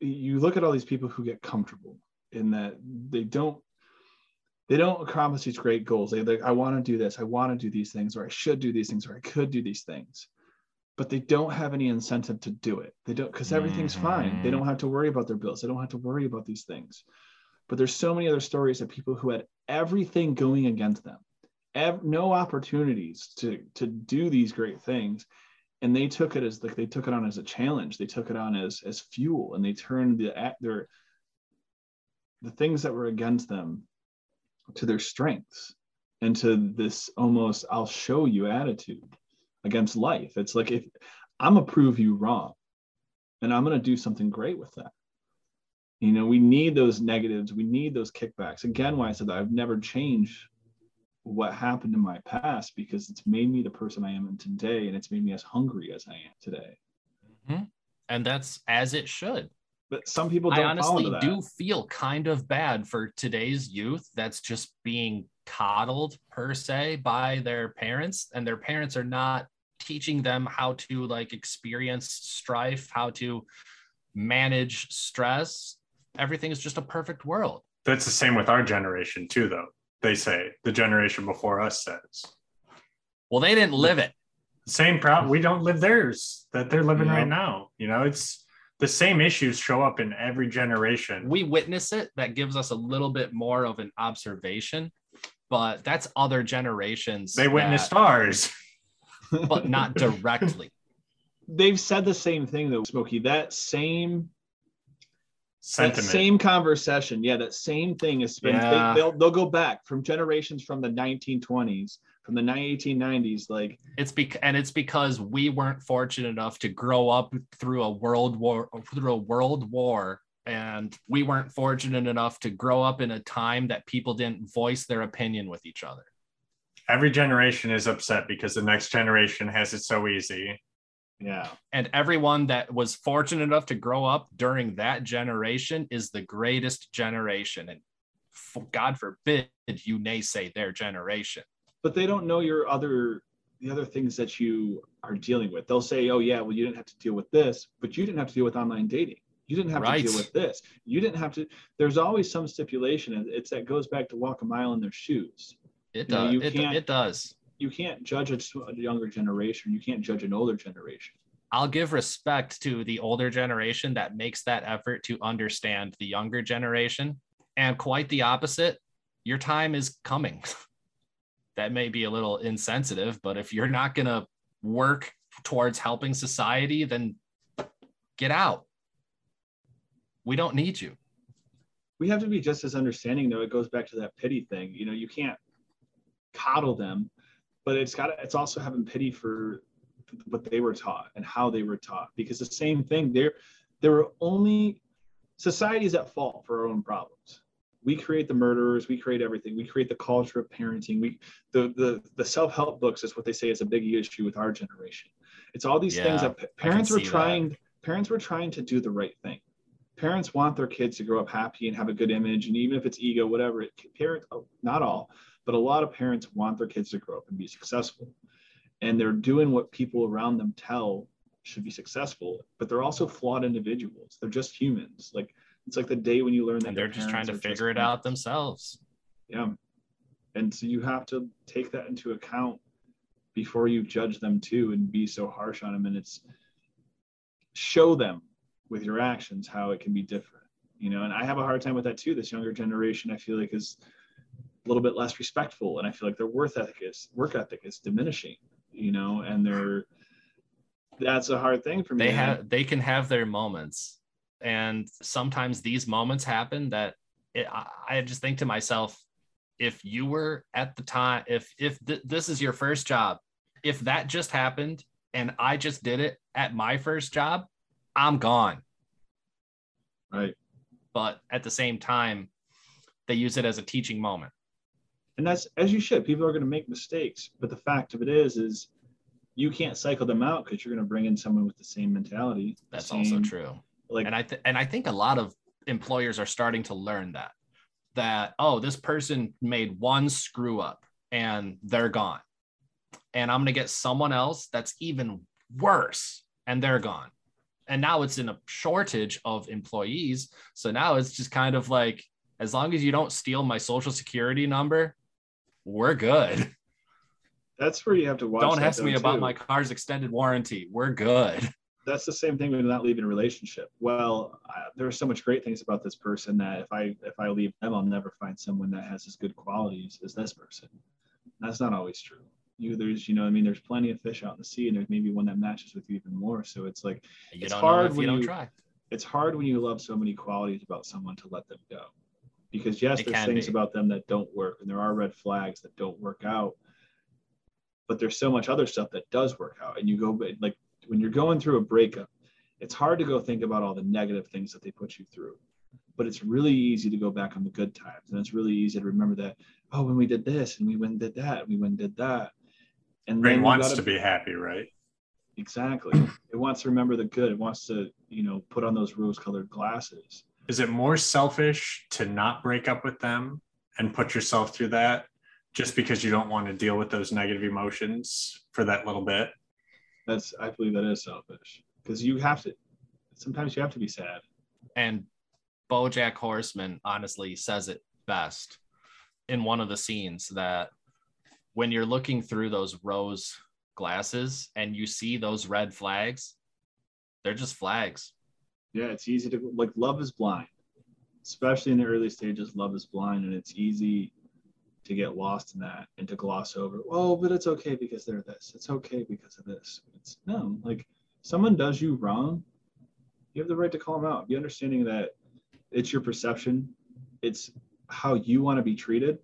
you look at all these people who get comfortable in that they don't they don't accomplish these great goals. They like, I want to do this, I want to do these things, or I should do these things, or I could do these things. But they don't have any incentive to do it. They don't because everything's fine. They don't mm-hmm. have to worry about their bills. They don't have to worry about these things. But there's so many other stories of people who had everything going against them, ev- no opportunities to to do these great things, and they took it as like they took it on as a challenge. They took it on as as fuel, and they turned the at their the things that were against them to their strengths and to this almost I'll show you attitude against life. It's like if I'm gonna prove you wrong, and I'm gonna do something great with that. You know, we need those negatives, we need those kickbacks. Again, why I said that I've never changed what happened in my past because it's made me the person I am today, and it's made me as hungry as I am today. Mm-hmm. and that's as it should But some people don't fall honestly into that. do feel kind of bad for today's youth that's just being coddled per se by their parents, and their parents are not teaching them how to like experience strife, how to manage stress. Everything is just a perfect world. that's the same with our generation too though they say the generation before us says Well, they didn't live it. same problem we don't live theirs that they're living Yeah. right now you know it's the same issues show up in every generation We witness it. That gives us a little bit more of an observation, but that's other generations. they witnessed that- ours but not directly. They've said the same thing though, Smokey. That same sentiment That same conversation, yeah, that same thing is been. Yeah. They, they'll they'll go back from generations from the 1920s, from the 1890s. Like It's bec- and it's because we weren't fortunate enough to grow up through a world war through a world war and we weren't fortunate enough to grow up in a time that people didn't voice their opinion with each other. every generation is upset because the next generation has it so easy yeah, And everyone that was fortunate enough to grow up during that generation is the greatest generation and f- God forbid you naysay their generation. But they don't know your other the other things that you are dealing with. They'll say, "Oh yeah, well you didn't have to deal with this, but you didn't have to deal with online dating. You didn't have Right. to deal with this. You didn't have to." There's always some stipulation, and it's that goes back to walk a mile in their shoes. It You know, does. you it, can't- it does. You can't judge a younger generation. You can't judge an older generation. I'll give respect to the older generation that makes that effort to understand the younger generation. And quite the opposite, your time is coming. that may be a little insensitive, but if you're not going to work towards helping society, then get out. We don't need you. we have to be just as understanding though it goes back to that pity thing you know you can't coddle them but it's got it's also having pity for what they were taught and how they were taught because the same thing there there were only societies at fault for our own problems we create the murderers we create everything we create the culture of parenting we the the, the self-help books is what they say is a big issue with our generation it's all these things that pa- parents were see that. trying parents were trying to do the right thing parents want their kids to grow up happy and have a good image and even if it's ego whatever it parents oh, not all but a lot of parents want their kids to grow up and be successful and they're doing what people around them tell should be successful, but they're also flawed individuals. They're just humans. Like it's like the day when you learn that and they're just trying to figure it out themselves. Yeah. And so you have to take that into account before you judge them too and be so harsh on them. And it's show them with your actions how it can be different. You know, and I have a hard time with that too. This younger generation, I feel like is a little bit less respectful. And I feel like their work ethic is work ethic is diminishing, you know, and they're that's a hard thing for me. They have they can have their moments, and sometimes these moments happen that it, I, I just think to myself, if you were at the time, if if th- this is your first job, if that just happened and I just did it at my first job, I'm gone. right. But at the same time, they use it as a teaching moment. and that's as you should people are going to make mistakes but the fact of it is is you can't cycle them out because you're going to bring in someone with the same mentality That's also true. Like and I th- and I think a lot of employers are starting to learn that that oh this person made one screw up and they're gone. And I'm going to get someone else that's even worse and they're gone. And now it's in a shortage of employees. So now it's just kind of like as long as you don't steal my social security number we're good. That's where you have to watch don't ask me though, about my car's extended warranty. We're good that's the same thing with not leaving a relationship. Well I, there are so much great things about this person that if i if i leave them i'll never find someone that has as good qualities as this person. That's not always true. You there's you know i mean? There's plenty of fish out in the sea and there's maybe one that matches with you even more. So it's like you It's hard if you when don't you- try. it's hard when you love so many qualities about someone to let them go. Because yes It there's things be. about them that don't work and there are red flags that don't work out. But there's so much other stuff that does work out and you go like when you're going through a breakup it's hard to go think about all the negative things that they put you through but it's really easy to go back on the good times. And it's really easy to remember that oh when we did this and we went and did that and we went and did that. And Brain wants gotta- to be happy, right? exactly. It wants to remember the good. It wants to you know put on those rose colored glasses. Is it more selfish to not break up with them and put yourself through that just because you don't want to deal with those negative emotions for that little bit? That's I believe that is selfish because you have to. Sometimes you have to be sad. and BoJack Horseman honestly says it best in one of the scenes that when you're looking through those rose glasses and you see those red flags, they're just flags. Yeah, it's easy to like love is blind, especially in the early stages. Love is blind, and it's easy to get lost in that and to gloss over. Oh, but it's okay because they're this. It's okay because of this. It's no like someone does you wrong, you have the right to call them out. Be understanding that it's your perception, it's how you want to be treated.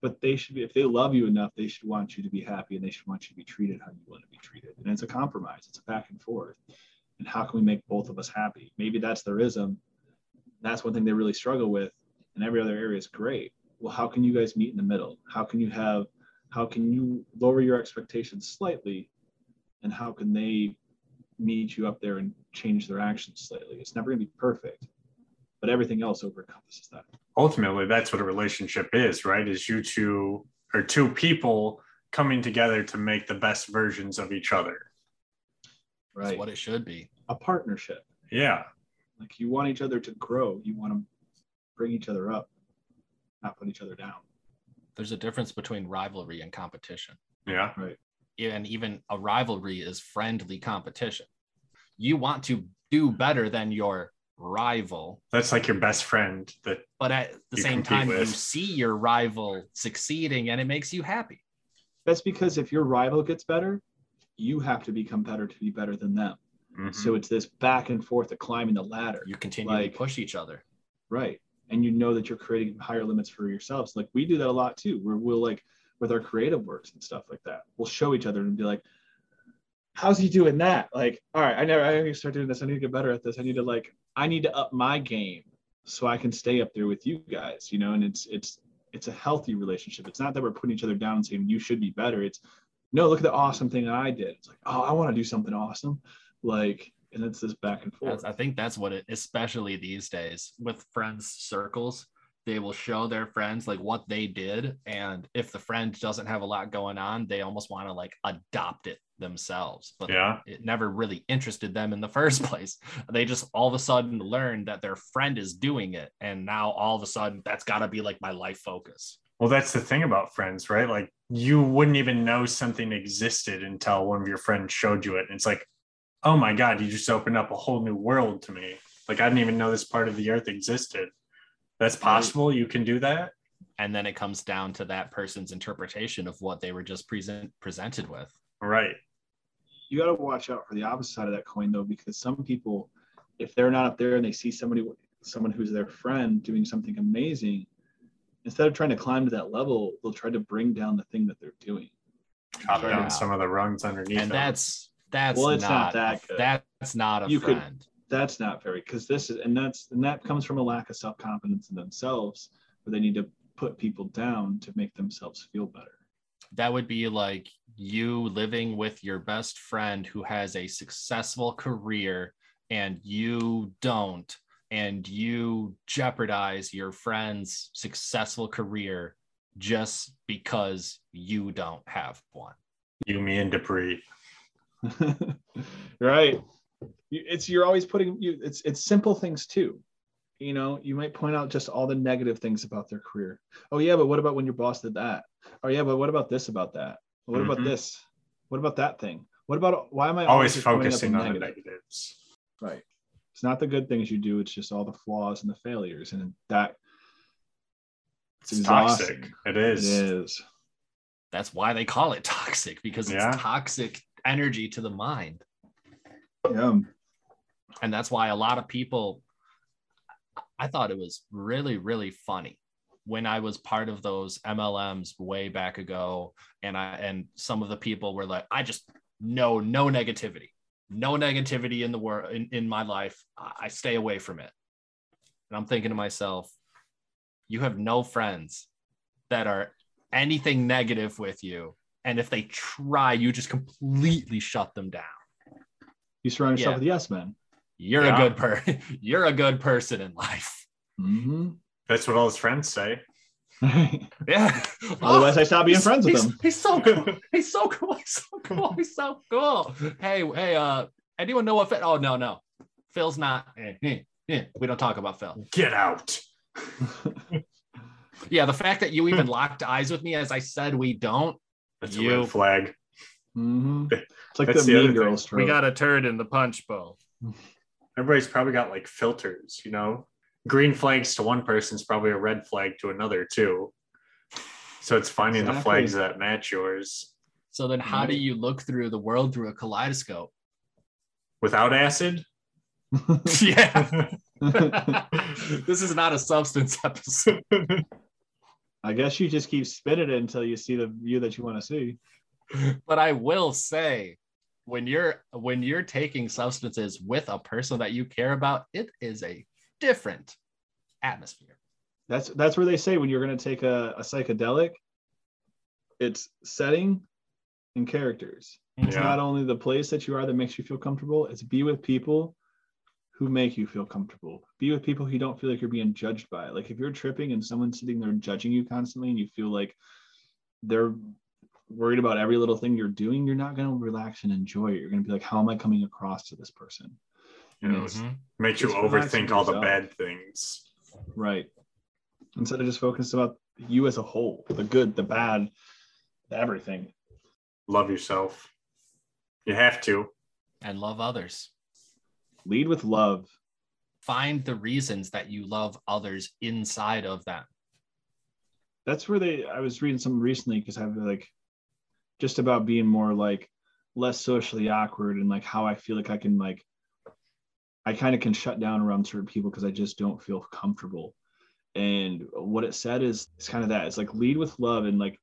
But they should be, if they love you enough, they should want you to be happy and they should want you to be treated how you want to be treated. And it's a compromise, it's a back and forth. And how can we make both of us happy? Maybe that's their ism. That's one thing they really struggle with. And every other area is great. Well, how can you guys meet in the middle? How can you have, how can you lower your expectations slightly? And how can they meet you up there and change their actions slightly? It's never going to be perfect, but everything else overcomes encompasses that. Ultimately, that's what a relationship is, right? Is you two or two people coming together to make the best versions of each other. That's Right. what it should be. A partnership. Yeah. Like you want each other to grow. You want to bring each other up, not put each other down. There's a difference between rivalry and competition. Yeah. Right. And even a rivalry is friendly competition. You want to do better than your rival, That's like your best friend that but at the same compete time, you see your rival succeeding and it makes you happy. That's because if your rival gets better, you have to become better to be better than them. Mhm. So it's this back and forth of climbing the ladder. You continue Like- to push each other. Right. And you know that you're creating higher limits for yourselves. Like we do that a lot too, where we'll like with our creative works and stuff like that. We'll show each other and be like, how's he doing that? Like, all right, I never I need to start doing this. I need to get better at this. I need to like, I need to up my game so I can stay up there with you guys, you know, and it's it's it's a healthy relationship. It's not that we're putting each other down and saying you should be better. It's no, look at the awesome thing that I did. It's like, oh, I want to do something awesome. Like, and it's this back and forth. That's, I think that's what it, especially these days with friends circles, they will show their friends like what they did and if the friend doesn't have a lot going on they almost want to like adopt it themselves but Yeah. it never really interested them in the first place they just all of a sudden learn that their friend is doing it and now all of a sudden that's got to be like my life focus Well, that's the thing about friends, right? Like you wouldn't even know something existed until one of your friends showed you it. And it's like, oh my God, you just opened up a whole new world to me. Like I didn't even know this part of the earth existed. That's possible. You can do that. and then it comes down to that person's interpretation of what they were just present presented with Right. you got to watch out for the opposite side of that coin though because some people if they're not up there and they see somebody someone who's their friend doing something amazing instead of trying to climb to that level they'll try to bring down the thing that they're doing Chop Right. down some of the rungs underneath. and them. that's that's Well, it's not, not that good. that's not a You could- friend that's not very because this is and that's and that comes from a lack of self-confidence in themselves where they need to put people down to make themselves feel better that would be like you living with your best friend who has a successful career and you don't and you jeopardize your friend's successful career just because you don't have one you, me, and Dupree. right it's you're always putting you it's it's simple things too you know you might point out just all the negative things about their career oh yeah but what about when your boss did that oh yeah but what about this about that what about Mhm. this what about that thing what about why am i Always just pointing out focusing on the negatives. right it's not the good things you do it's just all the flaws and the failures and that It's, It's toxic. exhausting. It it is. is that's why they call it toxic because it's Yeah. toxic energy to the mind. Yeah. And that's why a lot of people i thought it was really really funny when i was part of those mlms way back ago. And i and some of the people were like i just no no negativity no negativity in the world in, in my life. I stay away from it. And i'm thinking to myself you have no friends that are anything negative with you and if they try you just completely shut them down you surround yourself Yeah. with yes men you're Yeah. a good person. you're a good person in life. mm-hmm. That's what all his friends say. Yeah. otherwise i stop being friends with he's, them He's so cool. He's so cool. He's so cool. He's so cool. Hey, hey, uh, anyone know what Phil? Oh no, no. Phil's not. eh, eh, eh. We don't talk about Phil. Get out. Yeah, the fact that you even locked eyes with me as I said we don't. That's You- a red flag. hmm It's like That's the the other Mean thing. Girls trope. We got a turd in the punch bowl. Everybody's probably got like filters, you know. Green flags to one person is probably a red flag to another too. So it's finding the flags that match yours. So then, how do you look through the world through a kaleidoscope? Without acid, yeah. this is not a substance episode. I guess you just keep spinning it until you see the view that you want to see. but I will say when you're when you're taking substances with a person that you care about, it is a different atmosphere. That's that's where they say when you're going to take a, a psychedelic, it's setting and characters. It's Yeah. not only the place that you are that makes you feel comfortable. It's be with people who make you feel comfortable. Be with people who you don't feel like you're being judged by. Like if you're tripping and someone's sitting there judging you constantly, and you feel like they're worried about every little thing you're doing, you're not going to relax and enjoy it. You're going to be like, how am I coming across to this person? you know, Mhm. make you Just relax overthink all the yourself. bad things. Right. Instead of just focusing about you as a whole, the good, the bad, everything. Love yourself. You have to. And love others. Lead with love. Find the reasons that you love others inside of them. That's where they I was reading something recently because I've like just about being more like less socially awkward and like how I feel like I can like I kind of can shut down around certain people because I just don't feel comfortable. And what it said is it's kind of that. It's like lead with love and like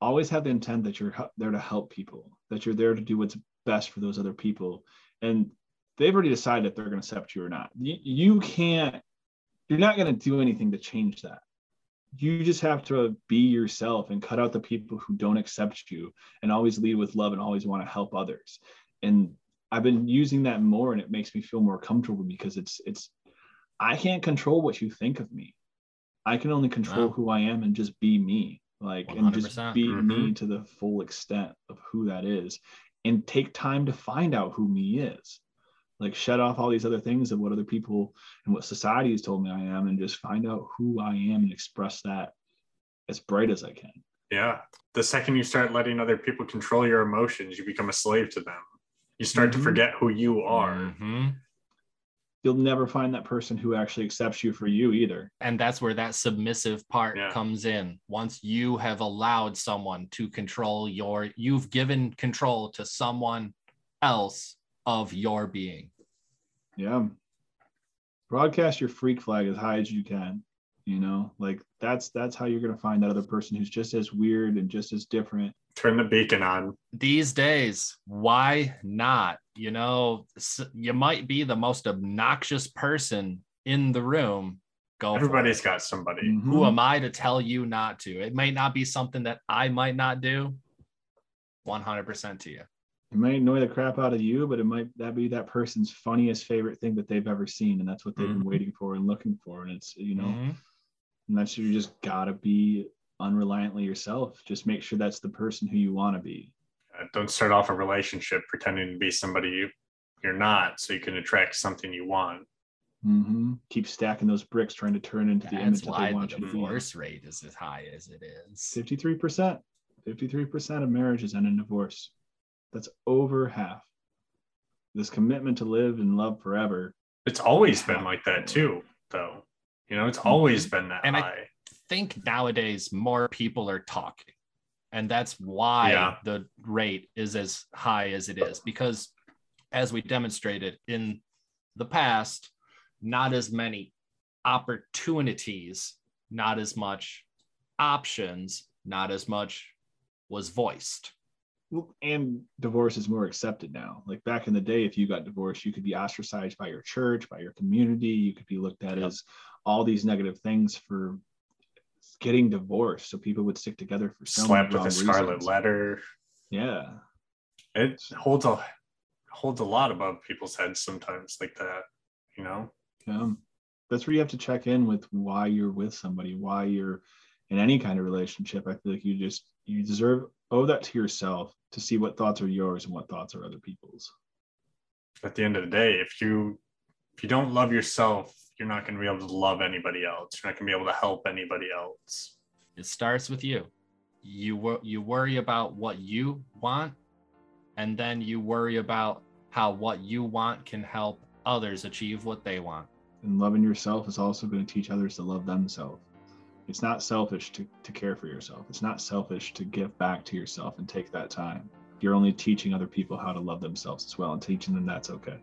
always have the intent that you're there to help people, that you're there to do what's best for those other people. And they've already decided if they're going to accept you or not. You, you can't, you're not going to do anything to change that. You just have to be yourself and cut out the people who don't accept you and always lead with love and always want to help others. And I've been using that more and it makes me feel more comfortable because it's, it's, I can't control what you think of me. I can only control Wow. who I am and just be me. Like and just 100%. be me Mhm. to the full extent of who that is and take time to find out who me is. Like shut off all these other things of what other people and what society has told me I am and just find out who I am and express that as bright as I can. Yeah. The second you start letting other people control your emotions, you become a slave to them. You start Mhm. to forget who you are. Mhm. You'll never find that person who actually accepts you for you either. and that's where that submissive part Yeah. comes in once you have allowed someone to control your you've given control to someone else of your being Yeah. Broadcast your freak flag as high as you can. You know, like that's that's how you're gonna find that other person who's just as weird and just as different. Turn the beacon on. these days why not you know you might be the most obnoxious person in the room go everybody's got somebody. Mhm. who am i to tell you not to it may not be something that i might not do 100% to you It might annoy the crap out of you, but it might that be that person's funniest favorite thing that they've ever seen, and that's what they've Mhm. been waiting for and looking for. And it's you know, Mhm. and that's you just gotta be unreliantly yourself. Just make sure that's the person who you want to be. Uh, don't start off a relationship pretending to be somebody you, you're not so you can attract something you want. Mm-hmm. Keep stacking those bricks, trying to turn into the image that's that why they want the you to be. divorce rate is as high as it is Fifty-three percent. Fifty-three percent of marriages end in divorce. That's over half. This commitment to live and love forever. It's always been like that too, though. You know, it's mm-hmm. always been that And I- high. think nowadays more people are talking and that's why Yeah. the rate is as high as it is because as we demonstrated in the past not as many opportunities not as much options not as much was voiced Well, and divorce is more accepted now. Like back in the day, if you got divorced, you could be ostracized by your church, by your community. You could be looked at Yep. as all these negative things for getting divorced. So people would stick together for so Slapped with a wrong scarlet letter. Yeah. It holds a holds a lot above people's heads sometimes like that, you know? Yeah. That's where you have to check in with why you're with somebody, why you're in any kind of relationship. I feel like you just you deserve owe that to yourself to see what thoughts are yours and what thoughts are other people's. At the end of the day, if you if you don't love yourself, you're not going to be able to love anybody else. You're not going to be able to help anybody else. it starts with you you wor- you worry about what you want and then you worry about how what you want can help others achieve what they want And loving yourself is also going to teach others to love themselves. It's not selfish to, to care for yourself. It's not selfish to give back to yourself and take that time. You're only teaching other people how to love themselves as well and teaching them that's okay.